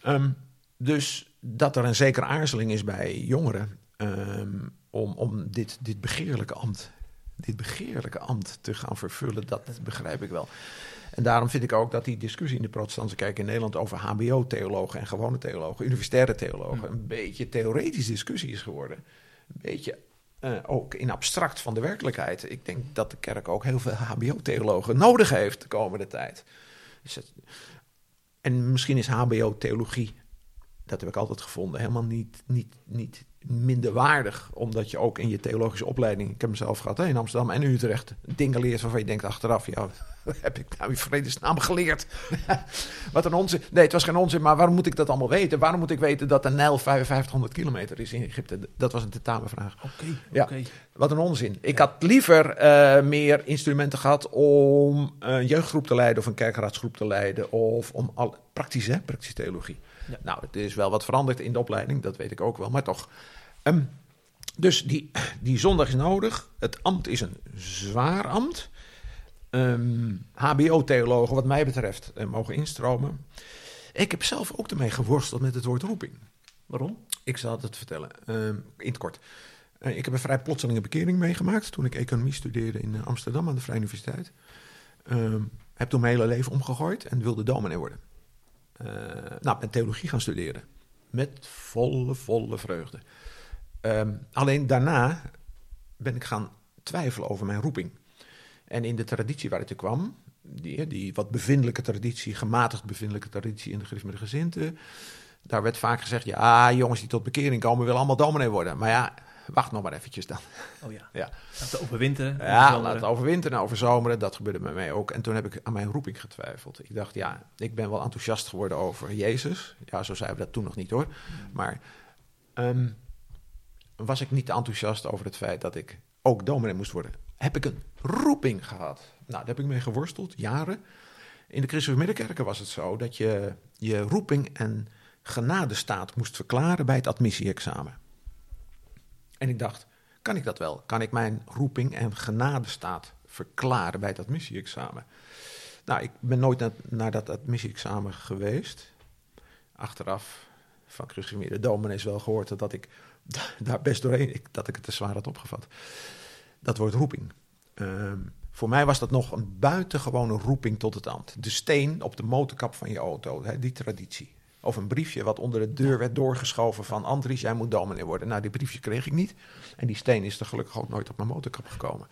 Um, dus dat er een zekere aarzeling is bij jongeren. Um, om, om dit, dit begeerlijke ambt, dit begeerlijke ambt te gaan vervullen, dat begrijp ik wel. En daarom vind ik ook dat die discussie in de protestantse kerk in Nederland over HBO-theologen en gewone theologen, universitaire theologen, een beetje theoretische discussie is geworden. Een beetje uh, ook in abstract van de werkelijkheid. Ik denk dat de kerk ook heel veel HBO-theologen nodig heeft de komende tijd. Dus het, en misschien is HBO-theologie, dat heb ik altijd gevonden, helemaal niet, niet, niet minder waardig. Omdat je ook in je theologische opleiding, ik heb mezelf gehad in Amsterdam en Utrecht, dingen leert waarvan je denkt achteraf, ja, heb ik nou in vredesnaam geleerd? wat een onzin. Nee, het was geen onzin, maar waarom moet ik dat allemaal weten? Waarom moet ik weten dat de Nijl 5500 kilometer is in Egypte? Dat was een tentamenvraag. Oké, ja, wat een onzin. Ik had liever uh, meer instrumenten gehad om een jeugdgroep te leiden of een kerkraadsgroep te leiden of om al praktisch, hè, praktische theologie. Ja. Nou, het is wel wat veranderd in de opleiding, dat weet ik ook wel, maar toch. Um, Dus die, die zondag is nodig. Het ambt is een zwaar ambt. Ehm, HBO-theologen, wat mij betreft, eh, mogen instromen. Ik heb zelf ook ermee geworsteld met het woord roeping. Waarom? Ik zal het vertellen, ehm, in het kort. Eh, ik heb een vrij plotselinge bekering meegemaakt toen ik economie studeerde in eh, Amsterdam aan de Vrije Universiteit. Heb toen mijn hele leven omgegooid en wilde dominee worden. Uh, nou, ben theologie gaan studeren. Met volle, volle vreugde. Ehm, alleen daarna ben ik gaan twijfelen over mijn roeping. En in de traditie waar ik er kwam, die, die wat bevindelijke traditie, gematigd bevindelijke traditie in de Griff met de Gezinten, daar werd vaak gezegd, ja, jongens die tot bekering komen willen allemaal dominee worden. Maar ja, wacht nog maar eventjes dan. Oh ja. ja. Laten overwinteren. Ja, laten overwinteren en overzomeren. Dat gebeurde bij mij ook. En toen heb ik aan mijn roeping getwijfeld. Ik dacht, ja, ik ben wel enthousiast geworden over Jezus. Ja, zo zeiden we dat toen nog niet hoor. Maar um, was ik niet enthousiast over het feit dat ik ook dominee moest worden. Heb ik een roeping gehad? Nou, daar heb ik mee geworsteld, jaren. In de christelijke middenkerken was het zo dat je je roeping en genadestaat moest verklaren bij het admissie-examen. En ik dacht, kan ik dat wel? Kan ik mijn roeping en genadestaat verklaren bij het admissie-examen? Nou, ik ben nooit naar, dat admissie-examen geweest. Achteraf van de dominees wel gehoord dat ik daar best doorheen, ik, dat ik het te zwaar had opgevat. Dat wordt roeping. Ehm, voor mij was dat nog een buitengewone roeping tot het ambt. De steen op de motorkap van je auto, die traditie. Of een briefje wat onder de deur werd doorgeschoven van Andries, jij moet dominee worden. Nou, die briefje kreeg ik niet. En die steen is er gelukkig ook nooit op mijn motorkap gekomen.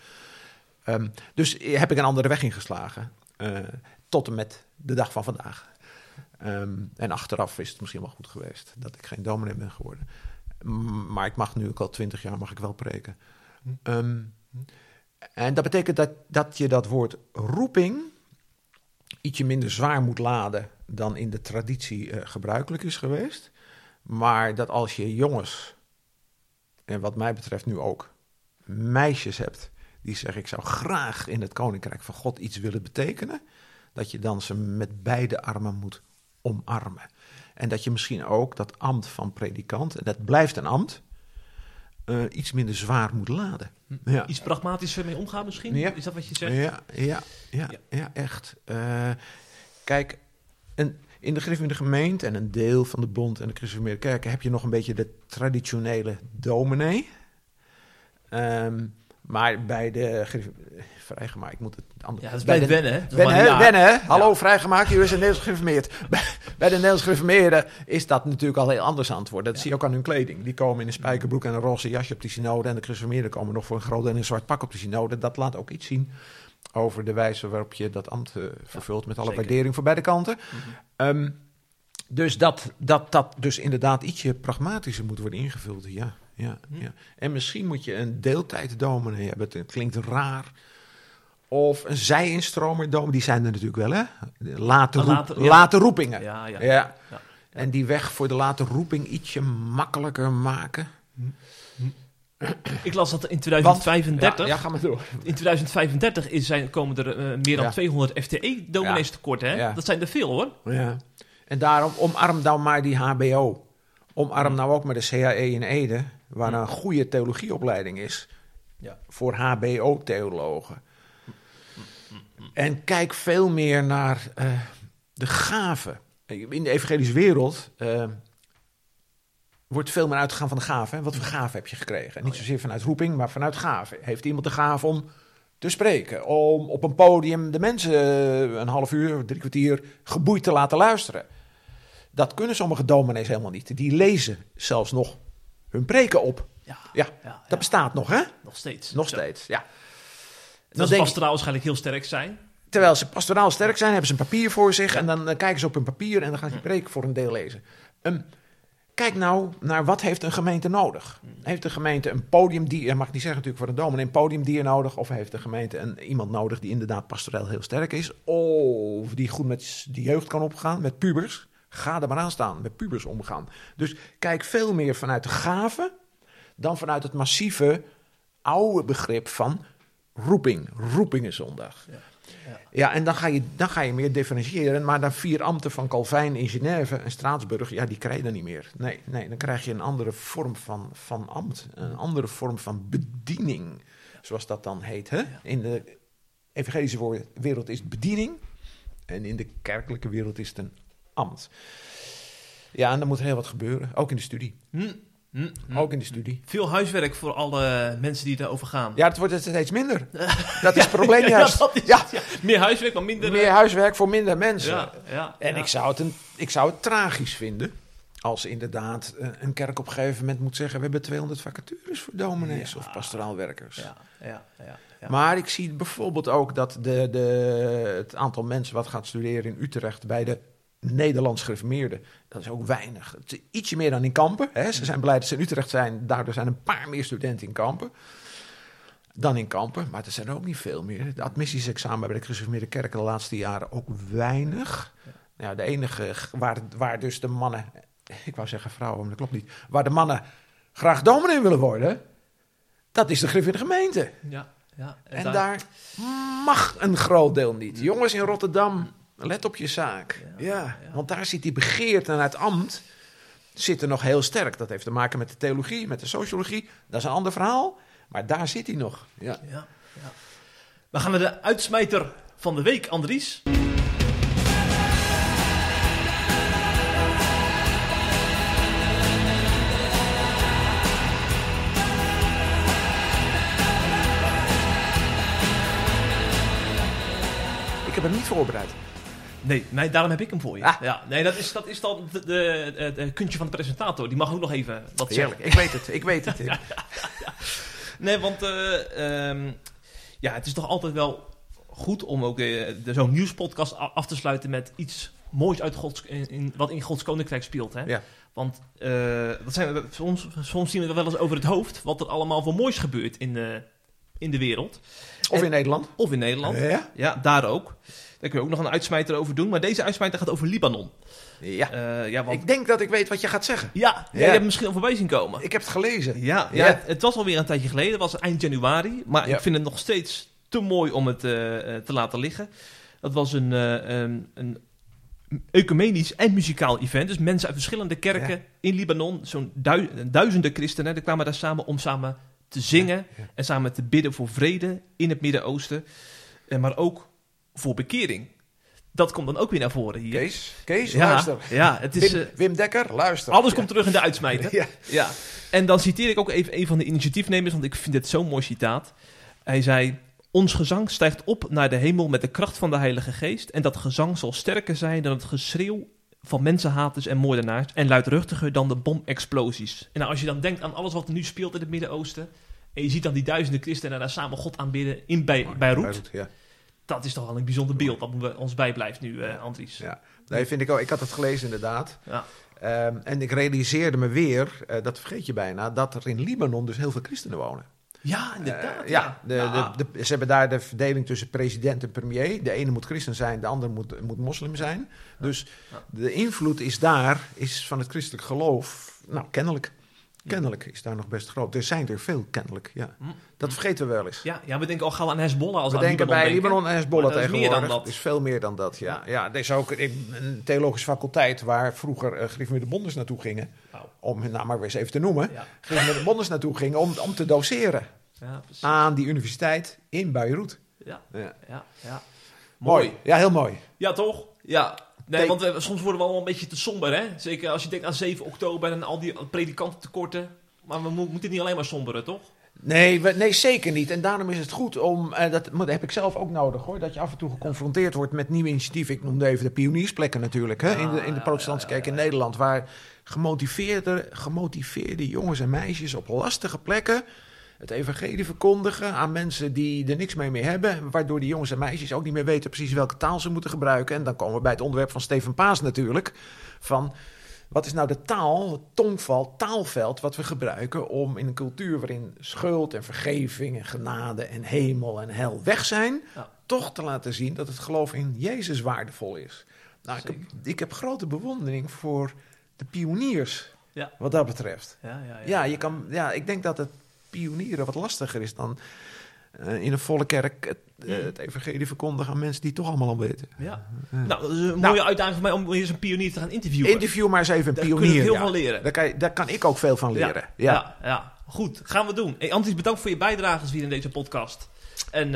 Um, dus heb ik een andere weg ingeslagen. Uh, tot en met de dag van vandaag. Um, en achteraf is het misschien wel goed geweest dat ik geen dominee ben geworden. Maar ik mag nu ook al twintig jaar mag ik wel preken. Um, en dat betekent dat, dat je dat woord roeping ietsje minder zwaar moet laden dan in de traditie uh, gebruikelijk is geweest. Maar dat als je jongens, en wat mij betreft nu ook meisjes hebt, die zeggen ik zou graag in het koninkrijk van God iets willen betekenen, dat je dan ze met beide armen moet omarmen. En dat je misschien ook dat ambt van predikant, en dat blijft een ambt, uh, iets minder zwaar moet laden. Hm. Ja. Iets pragmatischer mee omgaan misschien? Ja. Is dat wat je zegt? Ja, ja, ja, ja. ja echt. Uh, kijk, en in de Griffin gemeente en een deel van de bond en de Christelijke kerken heb je nog een beetje de traditionele dominee. Um, maar bij de vrijgemaakt, ik moet het anders. Ja, dat is bij, de wennen? Wennen, wennen, Hallo, ja. vrijgemaakt, je is een Nederlands gereformeerd. bij, bij de Nederlands gereformeerden is dat natuurlijk al heel anders antwoord. Dat zie je ook aan hun kleding. Die komen in een spijkerbroek en een roze jasje op de synode. En de gereformeerden komen nog voor een groot en een zwart pak op de synode. Dat laat ook iets zien over de wijze waarop je dat ambt uh, vervult. met alle zeker. waardering voor beide kanten. Mm -hmm. um, dus dat, dat dat dus inderdaad ietsje pragmatischer moet worden ingevuld, ja ja, hm. ja. En misschien moet je een deeltijddominee hebben. Het klinkt raar. Of een zij-instromer. Die zijn er natuurlijk wel, hè? Late, roep, late, ja. late roepingen. Ja, ja, ja. En die weg voor de late roeping ietsje makkelijker maken. Ik las dat in 2035. Want, ja, ga maar door. In 2035 is zijn, komen er uh, meer dan 200 FTE-dominees tekort. Hè? Dat zijn er veel hoor. Ja. En daarom omarm dan maar die HBO. Omarm nou ook maar de CAE in Ede waar een goede theologieopleiding is ja. voor HBO-theologen. En kijk veel meer naar uh, de gaven. In de evangelische wereld uh, wordt veel meer uitgegaan van de gaven. Wat voor gaven heb je gekregen? En niet zozeer vanuit roeping, maar vanuit gaven. Heeft iemand de gave om te spreken? Om op een podium de mensen een half uur, drie kwartier geboeid te laten luisteren? Dat kunnen sommige dominees helemaal niet. Die lezen zelfs nog hun preken op. Ja, ja, ja dat bestaat nog, hè? Nog steeds. Nog steeds, ja. Dat ze pastoraal waarschijnlijk heel sterk zijn. Terwijl ze pastoraal sterk zijn, hebben ze een papier voor zich... en dan kijken ze op hun papier en dan gaan ze die preek voor een deel lezen. Um, kijk nou naar wat heeft een gemeente nodig. Heeft een gemeente een podiumdier, mag ik niet zeggen natuurlijk voor een dominee, een podiumdier nodig? Of heeft de gemeente een, iemand nodig die inderdaad pastoreel heel sterk is? Of die goed met de jeugd kan opgaan, met pubers? Ga er maar aan staan, met pubers omgaan. Dus kijk veel meer vanuit de gave dan vanuit het massieve oude begrip van roeping, roepingenzondag. Ja. Ja, ja en dan ga, je, dan ga je meer differentiëren. Maar dan vier ambten van Calvijn in Genève en Straatsburg, ja, die krijg je dan niet meer. Nee, nee, dan krijg je een andere vorm van, van ambt. Een andere vorm van bediening, zoals dat dan heet. Hè? In de evangelische wereld is het bediening. En in de kerkelijke wereld is het een ambt. Ja, en dan moet er heel wat gebeuren, ook in de studie. Hm. Hm, hm. Ook in de studie. Veel huiswerk voor alle mensen die erover gaan. Ja, het wordt steeds minder. dat is het probleem juist. ja, ja. Meer huiswerk, maar minder... Meer huiswerk voor minder mensen. Ja, en Ik, zou het een, ik zou het tragisch vinden als inderdaad eh, een kerk op een gegeven moment moet zeggen... we hebben 200 vacatures voor dominees of pastoraal werkers. Ja, ja, ja, ja, Maar ik zie bijvoorbeeld ook dat de, de, het aantal mensen wat gaat studeren in Utrecht... bij de Nederlands gereformeerden. Dat is ook weinig. Het is ietsje meer dan in Kampen. Hè. Ze zijn blij dat ze in Utrecht zijn. Daardoor zijn een paar meer studenten in Kampen dan in Kampen. Maar er zijn ook niet veel meer. De admissiesexamen bij de gereformeerde kerken de laatste jaren ook weinig. Ja. Nou, de enige waar, waar dus de mannen... Ik wou zeggen vrouwen, maar dat klopt niet. Waar de mannen graag dominee willen worden... dat is de grif in de gemeente. Ja, ja, en, daar... daar mag een groot deel niet. Jongens in Rotterdam Let op je zaak. Ja, want daar zit die begeerte naar het ambt zit er nog heel sterk. Dat heeft te maken met de theologie, met de sociologie. Dat is een ander verhaal, maar daar zit hij nog. Ja. Ja. Dan gaan we de uitsmijter van de week, Andries. Ik heb hem niet voorbereid. Nee, nee, daarom heb ik hem voor je. Ah. Ja, nee, dat is, dat is dan het kuntje van de presentator. Die mag ook nog even wat zeggen. Ik weet het, ik weet het. ja, nee, want uh, ja, het is toch altijd wel goed om ook uh, zo'n nieuwspodcast af te sluiten met iets moois uit Gods, in, wat in Gods Koninkrijk speelt. Hè? Ja. Want uh, dat zijn, soms, soms zien we er wel eens over het hoofd wat er allemaal voor moois gebeurt in de, in de wereld. Of in Nederland. Of in Nederland. Ja, ja daar ook. Daar kun je ook nog een uitsmijter over doen. Maar deze uitsmijter gaat over Libanon. Ja. Uh, ja want... Ik denk dat ik weet wat je gaat zeggen. Ja, ja. je hebt misschien al voorbij zien komen. Ik heb het gelezen. Ja, ja. Het, het, was alweer een tijdje geleden. Het was eind januari. Maar ik vind het nog steeds te mooi om het uh, te laten liggen. Dat was een, uh, een, een ecumenisch en muzikaal event. Dus mensen uit verschillende kerken in Libanon, zo'n duizenden christenen, die kwamen daar samen om samen te zingen en samen te bidden voor vrede in het Midden-Oosten. Maar ook voor bekering. Dat komt dan ook weer naar voren hier. Kees, Kees ja, luister. Ja, het is, Wim, uh, Wim Dekker, luister. Alles komt terug in de uitsmijter. ja. ja. En dan citeer ik ook even een van de initiatiefnemers, want ik vind dit zo'n mooi citaat. Hij zei... Ons gezang stijgt op naar de hemel met de kracht van de Heilige Geest. En dat gezang zal sterker zijn dan het geschreeuw van mensenhaters en moordenaars. En luidruchtiger dan de bomexplosies. En nou, als je dan denkt aan alles wat er nu speelt in het Midden-Oosten. En je ziet dan die duizenden christenen daar samen God aanbidden in bij, Beirut. Ja dat is toch wel een bijzonder beeld dat we ons bijblijft nu, uh, Andries. Ja, nee, vind ik ook. Ik had het gelezen inderdaad. Ja. Um, en ik realiseerde me weer, uh, dat vergeet je bijna, dat er in Libanon dus heel veel christenen wonen. Ja, inderdaad. Uh, ja, de, De, de, ze hebben daar de verdeling tussen president en premier. De ene moet christen zijn, de andere moet, moet moslim zijn. Dus de invloed is daar, is van het christelijk geloof, nou, kennelijk. Kennelijk is daar nog best groot. Er zijn er veel, kennelijk. Ja. Hm. Dat vergeten we wel eens. Ja, ja we denken al gauw aan Hezbollah. Als we aan denken bij Libanon en Hezbollah dat tegenwoordig. Is meer dan dat. is veel meer dan dat, ja. ja. er is ook een theologische faculteit waar vroeger uh, de Bondes naartoe gingen. Om nou maar weer eens even te noemen. Ja. de Bondes naartoe gingen om, om te doseren. Ja, aan die universiteit in Beirut. Ja, ja. ja, ja. Mooi. mooi. Ja, heel mooi. Ja, toch? Ja, Nee, want we, soms worden we allemaal een beetje te somber, hè? Zeker als je denkt aan 7 oktober en al die predikantentekorten. Maar we moeten niet alleen maar somberen, toch? Nee, we, nee, zeker niet. En daarom is het goed om, uh, dat, dat heb ik zelf ook nodig hoor, dat je af en toe geconfronteerd wordt met nieuwe initiatieven. Ik noemde even de pioniersplekken natuurlijk, hè, in, de, in de protestantse kerk in Nederland, waar gemotiveerde, gemotiveerde jongens en meisjes op lastige plekken het evangelie verkondigen aan mensen die er niks mee meer hebben. Waardoor die jongens en meisjes ook niet meer weten precies welke taal ze moeten gebruiken. En dan komen we bij het onderwerp van Steven Paas natuurlijk. Van wat is nou de taal, het tongval, taalveld wat we gebruiken om in een cultuur waarin schuld en vergeving en genade en hemel en hel weg zijn, toch te laten zien dat het geloof in Jezus waardevol is. Nou, ik heb, ik heb grote bewondering voor de pioniers. Ja. Wat dat betreft. Ja, ja, ja, ja, je kan, ja, ik denk dat het pionieren wat lastiger is dan in een volle kerk het, het evangelie verkondigen aan mensen die toch allemaal al weten. Ja. nou, dat is een mooie nou, uitdaging voor mij om eens een pionier te gaan interviewen. Interview maar eens even een pionier. Daar kun je heel veel leren. Daar kan, daar kan ik ook veel van leren. Ja, ja. ja, goed. Gaan we doen. Hey, Antis, bedankt voor je bijdrages weer in deze podcast. En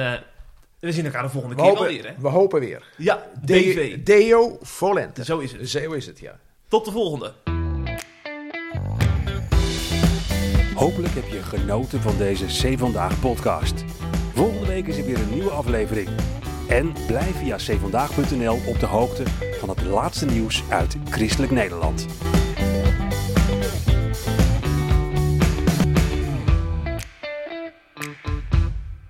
we zien elkaar de volgende keer hopen. Hè? We hopen weer. Ja, DV. Deo Volente. Zo is het. Zo is het, ja. Tot de volgende. Hopelijk heb je genoten van deze C Vandaag podcast. Volgende week is er weer een nieuwe aflevering. En blijf via cvandaag.nl op de hoogte van het laatste nieuws uit Christelijk Nederland.